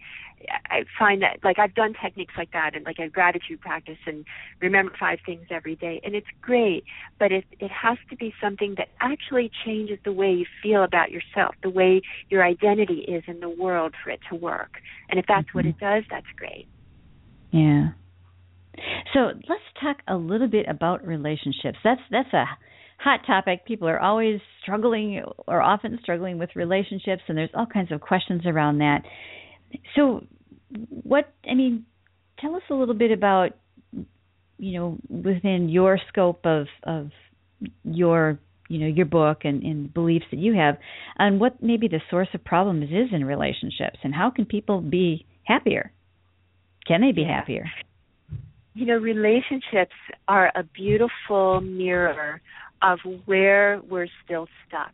I find that like I've done techniques like that and like a gratitude practice and remember five things every day. And it's great but it it has to be something that actually changes the way you feel about yourself the way your identity is in the world for it to work. And if that's mm-hmm. what it does that's great. Yeah. So let's talk a little bit about relationships. That's that's a hot topic. People are always struggling or often struggling with relationships, and there's all kinds of questions around that. So, what I mean, tell us a little bit about you know within your scope of of your you know your book and, and beliefs that you have on what maybe the source of problems is in relationships and how can people be happier can they be happier you know relationships are a beautiful mirror of where we're still stuck.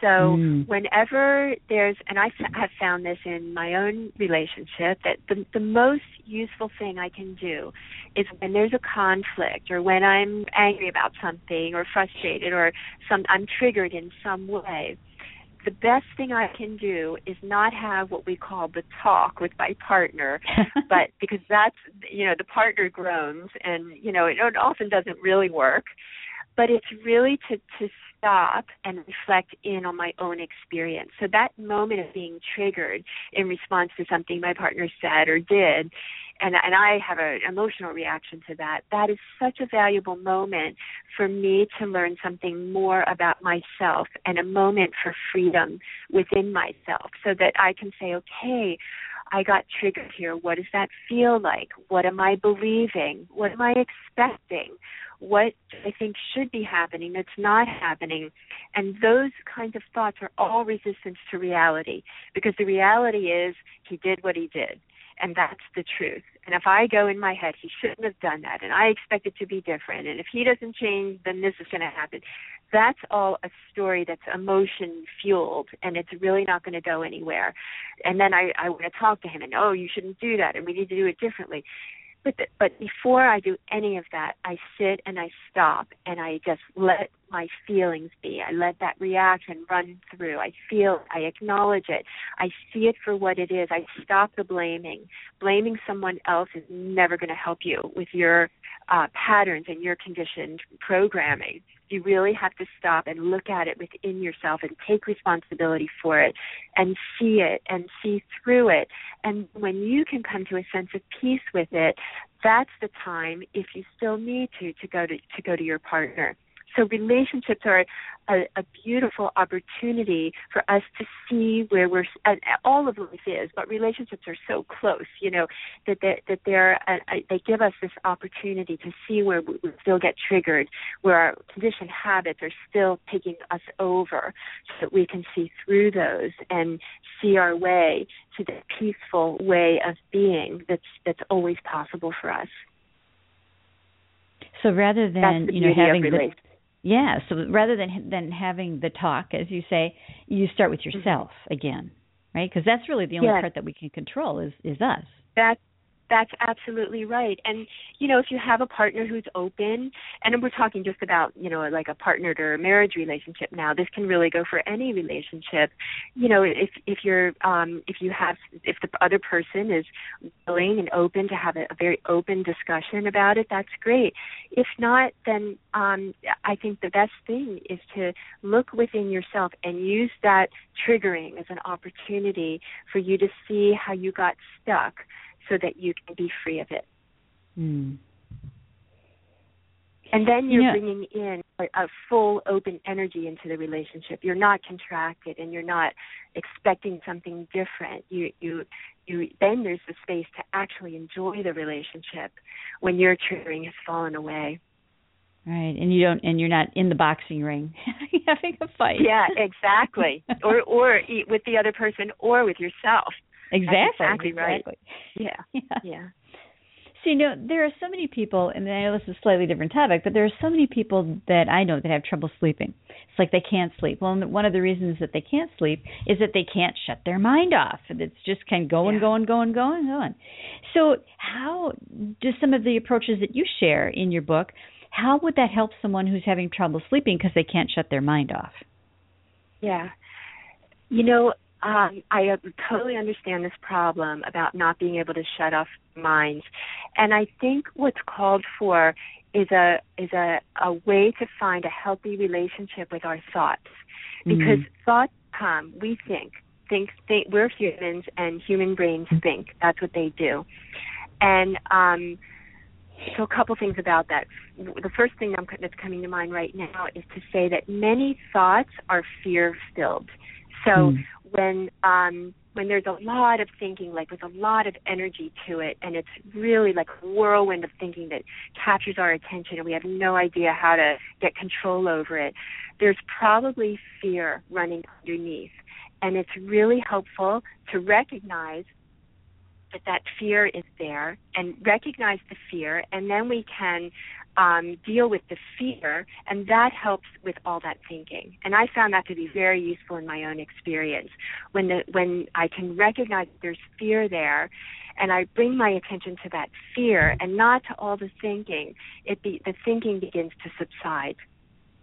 So mm. whenever there's, and I have found this in my own relationship, that the, the most useful thing I can do is when there's a conflict or when I'm angry about something or frustrated or some I'm triggered in some way, the best thing I can do is not have what we call the talk with my partner, <laughs> but because that's you know the partner groans and you know it often doesn't really work, but it's really to to stop and reflect in on my own experience. So that moment of being triggered in response to something my partner said or did and and I have an emotional reaction to that. That is such a valuable moment for me to learn something more about myself and a moment for freedom within myself so that I can say, okay, I got triggered here. What does that feel like? What am I believing? What am I expecting? What I think should be happening that's not happening? And those kinds of thoughts are all resistance to reality because the reality is he did what he did and that's the truth. And if I go in my head, he shouldn't have done that, and I expect it to be different, and if he doesn't change, then this is going to happen. That's all a story that's emotion fueled, and it's really not going to go anywhere. And then I, I want to talk to him, and oh, you shouldn't do that, and we need to do it differently. But but before I do any of that, I sit and I stop and I just let my feelings be. I let that reaction run through. I feel, I acknowledge it. I see it for what it is. I stop the blaming. Blaming someone else is never going to help you with your uh, patterns and your conditioned programming. You really have to stop and look at it within yourself and take responsibility for it and see it and see through it. And when you can come to a sense of peace with it, that's the time, if you still need to, to go to to go to your partner so relationships are a, a beautiful opportunity for us to see where we're. And all of life is, but relationships are so close. You know that they, that they're uh, they give us this opportunity to see where we still get triggered, where our conditioned habits are still taking us over, so that we can see through those and see our way to the peaceful way of being that's that's always possible for us. So rather than you know having the yeah, so rather than than having the talk, as you say, you start with mm-hmm. yourself again, right? Because that's really the only yes. part that we can control is is us. That's that's absolutely right. And you know, if you have a partner who's open, and we're talking just about you know like a partnered or a marriage relationship now. This can really go for any relationship. You know, if if you're um, if you have if the other person is willing and open to have a, a very open discussion about it, that's great. If not, then um, I think the best thing is to look within yourself and use that triggering as an opportunity for you to see how you got stuck so that you can be free of it. Mm. And then you're bringing in a, a, full open energy into the relationship. You're not contracted and you're not expecting something different. You you you then there's the space to actually enjoy the relationship when your triggering has fallen away. Right, and you don't, and you're not in the boxing ring <laughs> having a fight. Yeah, exactly. <laughs> or or with the other person, or with yourself. Exactly. exactly right. Yeah. <laughs> yeah. Yeah. So you know, there are so many people, and I know this is a slightly different topic, but there are so many people that I know that have trouble sleeping. It's like they can't sleep. Well, one of the reasons that they can't sleep is that they can't shut their mind off. It's just kind of going, yeah. going, going, going, going. So, how do some of the approaches that you share in your book? How would that help someone who's having trouble sleeping because they can't shut their mind off? Yeah. You know, um, I totally understand this problem about not being able to shut off minds, and I think what's called for is a is a, a way to find a healthy relationship with our thoughts, because mm-hmm. thoughts come, we think, think, think. We're humans, and human brains think. That's what they do, and um, so a couple things about that. The first thing that's coming to mind right now is to say that many thoughts are fear filled. So mm when um when there's a lot of thinking, like with a lot of energy to it, and it's really like a whirlwind of thinking that captures our attention, and we have no idea how to get control over it, there's probably fear running underneath. And it's really helpful to recognize that that fear is there and recognize the fear, and then we can um, deal with the fear, and that helps with all that thinking. And I found that to be very useful in my own experience. When the when I can recognize there's fear there, and I bring my attention to that fear and not to all the thinking, it be the thinking begins to subside.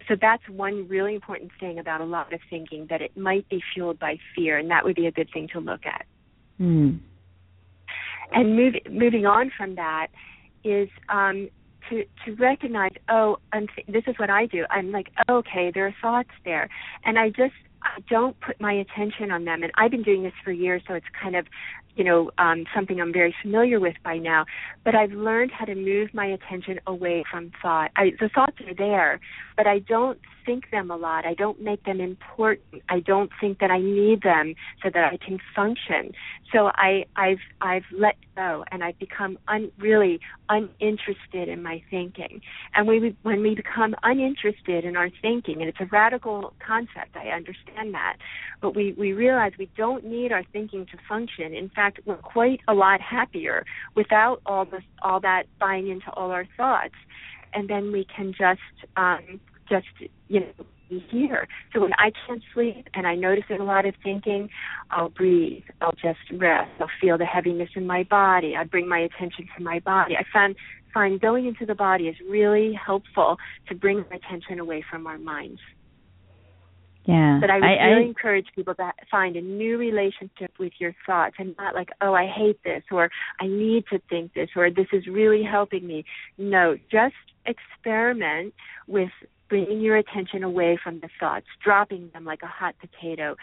So that's one really important thing about a lot of thinking that it might be fueled by fear, and that would be a good thing to look at. Mm. And move, moving on from that is um, to to recognize, oh, I'm th- this is what I do. I'm like, okay, there are thoughts there, and I just I don't put my attention on them. And I've been doing this for years, so it's kind of, you know, um, something I'm very familiar with by now. But I've learned how to move my attention away from thought. I, the thoughts are there, but I don't think them a lot. I don't make them important. I don't think that I need them so that I can function. So I, I've I've let and I've become un, really uninterested in my thinking. And we when we become uninterested in our thinking, and it's a radical concept, I understand that, but we we realize we don't need our thinking to function. In fact, we're quite a lot happier without all this all that buying into all our thoughts and then we can just um, just you know be here. So when I can't sleep and I notice a lot of thinking, I'll breathe. I'll just rest. I'll feel the heaviness in my body. I bring my attention to my body. I find find going into the body is really helpful to bring our attention away from our minds. Yeah. But I would I, really I, encourage people to find a new relationship with your thoughts and not like, oh, I hate this or I need to think this or this is really helping me. No, just experiment with bringing your attention away from the thoughts, dropping them like a hot potato,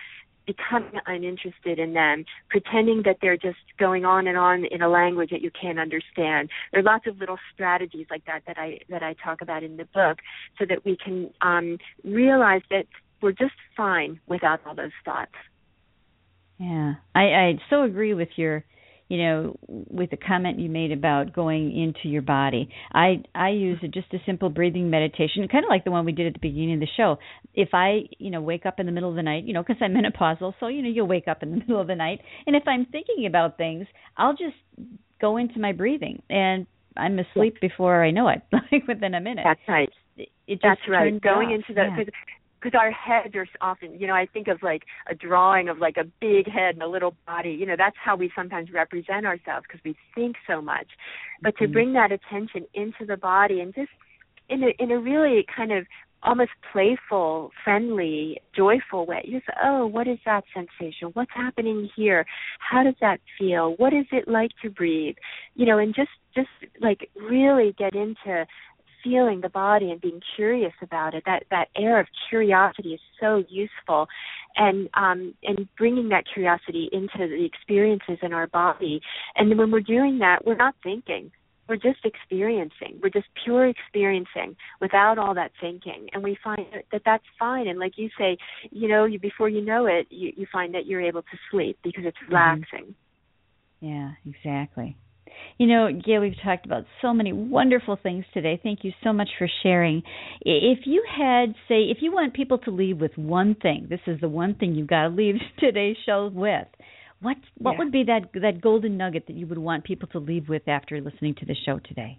becoming uninterested in them, pretending that they're just going on and on in a language that you can't understand. There are lots of little strategies like that that I that I talk about in the book, so that we can um, realize that we're just fine without all those thoughts. Yeah, I I so agree with your you know, with the comment you made about going into your body. I I use a, just a simple breathing meditation, kind of like the one we did at the beginning of the show. If I, you know, wake up in the middle of the night, you know, because I'm <laughs> menopausal, so you know, you'll wake up in the <laughs> middle of the night, and if I'm thinking about things, I'll just go into my breathing, and I'm asleep before I know it, <laughs> like within a minute. That's right. It, it That's just right. Going off. into the yeah. Because our heads are often, you know, I think of like a drawing of like a big head and a little body. You know, that's how we sometimes represent ourselves because we think so much. But to Mhm. bring that attention into the body and just in a in a really kind of almost playful, friendly, joyful way. You say, "Oh, what is that sensation? What's happening here? How does that feel? What is it like to breathe?" You know, and just just like really get into feeling the body and being curious about it. That that air of curiosity is so useful. And um and bringing that curiosity into the experiences in our body. And when we're doing that we're not thinking. We're just experiencing. We're just pure experiencing without all that thinking. And we find that that's fine. And like you say you know you before you know it you you find that you're able to sleep because it's relaxing. Yeah, exactly. You know, Gail, we've talked about so many wonderful things today. Thank you so much for sharing. If you had, say, if you want people to leave with one thing, this is the one thing you've got to leave <laughs> today's show with. What what Yeah. would be that that golden nugget that you would want people to leave with after listening to the show today?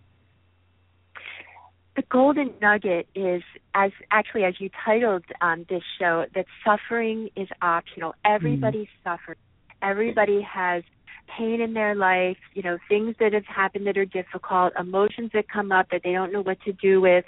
the golden nugget is as actually as you titled um, this show that suffering is optional everybody suffers everybody has pain in their life you know things that have happened that are difficult emotions that come up that they don't know what to do with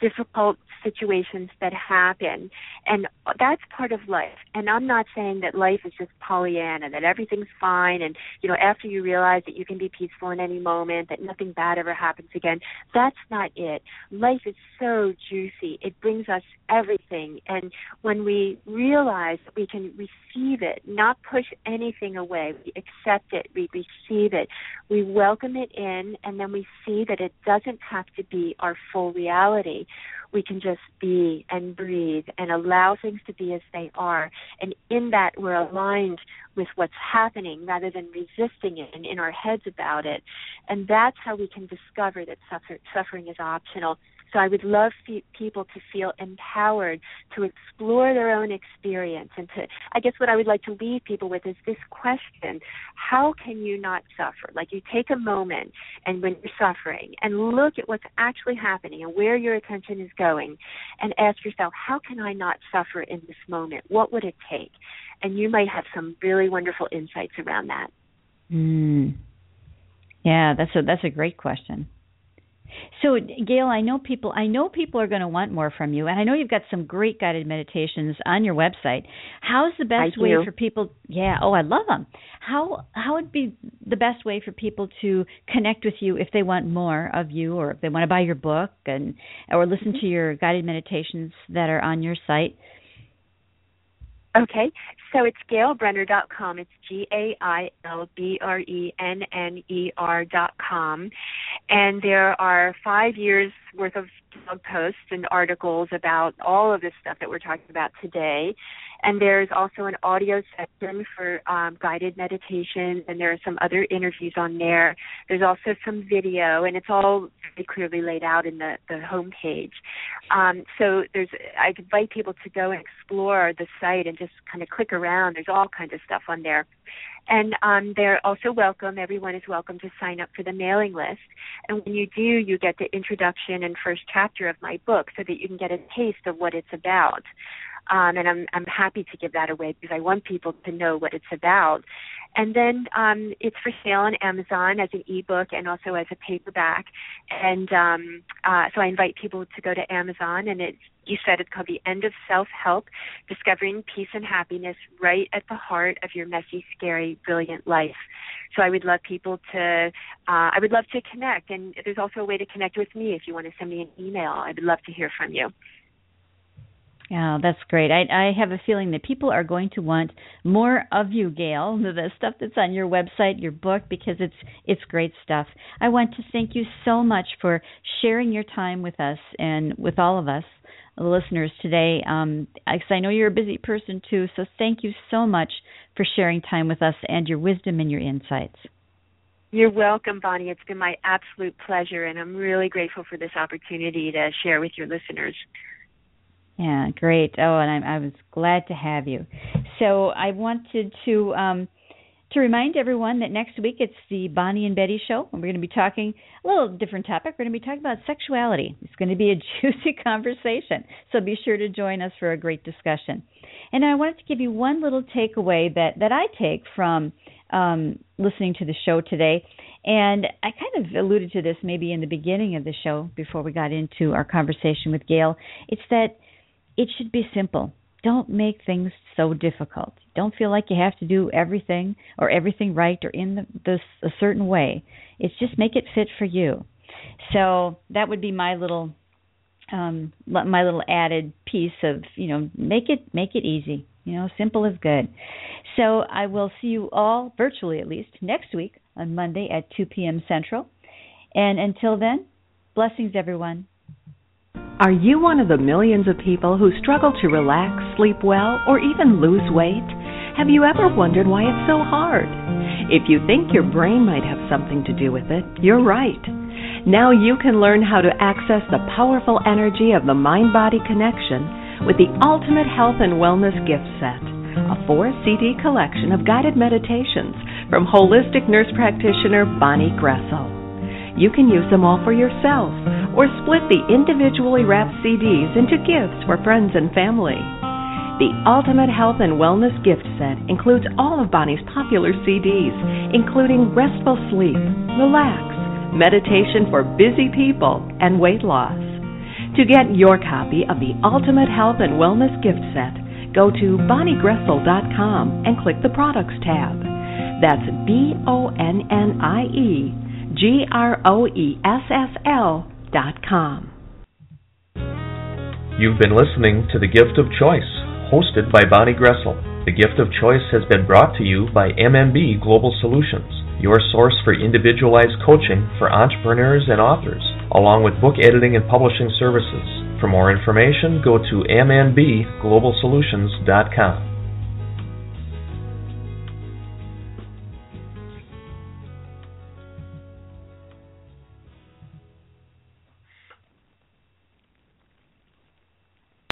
difficult situations that happen. And that's part of life. And i'm not saying that life is just pollyanna that everything's fine and you know after you realize that you can be peaceful in any moment that nothing bad ever happens again. That's not it. Life is so juicy. It brings us everything. And when we realize that we can receive it not push anything away we accept it we receive it we welcome it in and then we see that it doesn't have to be our full reality we can just be and breathe and allow things to be as they are. And in that, we're aligned with what's happening rather than resisting it and in our heads about it. And that's how we can discover that suffer- suffering is optional. So I would love fe- people to feel empowered to explore their own experience and to, I guess what I would like to leave people with is this question, how can you not suffer? Like you take a moment and when you're suffering and look at what's actually happening and where your attention is going and ask yourself, how can I not suffer in this moment? What would it take? And you might have some really wonderful insights around that. Mm. Yeah, that's a that's a great question. So, Gail, I know people. I know people are going to want more from you, and I know you've got some great guided meditations on your website. How's the best way for people? Yeah. Oh, I love them. How how would be the best way for people to connect with you if they want more of you, or if they want to buy your book and or listen mm-hmm. to your guided meditations that are on your site? Okay, so it's gailbrenner.com. It's G A I L B R E N N E R.com. And there are five years worth of blog posts and articles about all of this stuff that we're talking about today. And there's also an audio section for um, guided meditations, and there are some other interviews on there. There's also some video, and it's all very clearly laid out in the, the homepage. Um, so there's, I invite people to go and explore the site and just kind of click around. There's all kinds of stuff on there. And um, they're also welcome. Everyone is welcome to sign up for the mailing list. And when you do, you get the introduction and first chapter of my book so that you can get a taste of what it's about. Um, and I'm I'm happy to give that away because I want people to know what it's about. And then um, it's for sale on Amazon as an ebook and also as a paperback. And um, uh, so I invite people to go to Amazon, and it's you said it's called The End of Self Help: Discovering Peace and Happiness Right at the Heart of Your Messy, Scary, Brilliant Life. So I would love people to, uh, I would love to connect. And there's also a way to connect with me if you want to send me an email. I would love to hear from you. Yeah, that's great. I, I have a feeling that people are going to want more of you, Gail, <laughs> the stuff that's on your website, your book, because it's it's great stuff. I want to thank you so much for sharing your time with us and with all of us, the listeners today. Um, because I know you're a busy person too, so thank you so much for sharing time with us and your wisdom and your insights. You're welcome, Bonnie. It's been my absolute pleasure, and I'm really grateful for this opportunity to share with your listeners. Yeah, great. Oh, and I, I was glad to have you. So I wanted to um, to remind everyone that next week it's the Bonnie and Betty show, and we're going to be talking a little different topic. We're going to be talking about sexuality. It's going to be a <laughs> juicy conversation, so be sure to join us for a great discussion. And I wanted to give you one little takeaway that that I take from um, listening to the show today. And I kind of alluded to this maybe in the beginning of the show before we got into our conversation with Gail. It's that it should be simple. Don't make things so difficult. Don't feel like you have to do everything or everything right or in the, this a certain way. It's just make it fit for you. So that would be my little um my little added piece of, you know, make it make it easy. You know, simple is good. So I will see you all virtually at least next week on Monday at 2 p.m. Central. And until then, blessings everyone. Are you one of the millions of people who struggle to relax, sleep well, or even lose weight? Have you ever wondered why it's so hard? If you think your brain might have something to do with it, you're right. Now you can learn how to access the powerful energy of the mind body connection with the Ultimate Health and Wellness Gift Set, a four CD collection of guided meditations from holistic nurse practitioner Bonnie Groessl. You can use them all for yourself or split the individually wrapped CDs into gifts for friends and family. The Ultimate Health and Wellness Gift Set includes all of Bonnie's popular CDs, including Restful Sleep, Relax, Meditation for Busy People, and Weight Loss. To get your copy of the Ultimate Health and Wellness Gift Set, go to bonniegroessl.com and click the Products tab. That's B O N N I E G R O E S S L dot com. You've been listening to The Gift of Choice, hosted by Bonnie Groessl. The Gift of Choice has been brought to you by MMB Global Solutions, your source for individualized coaching for entrepreneurs and authors, along with book editing and publishing services. For more information, go to mmbglobalsolutions.com.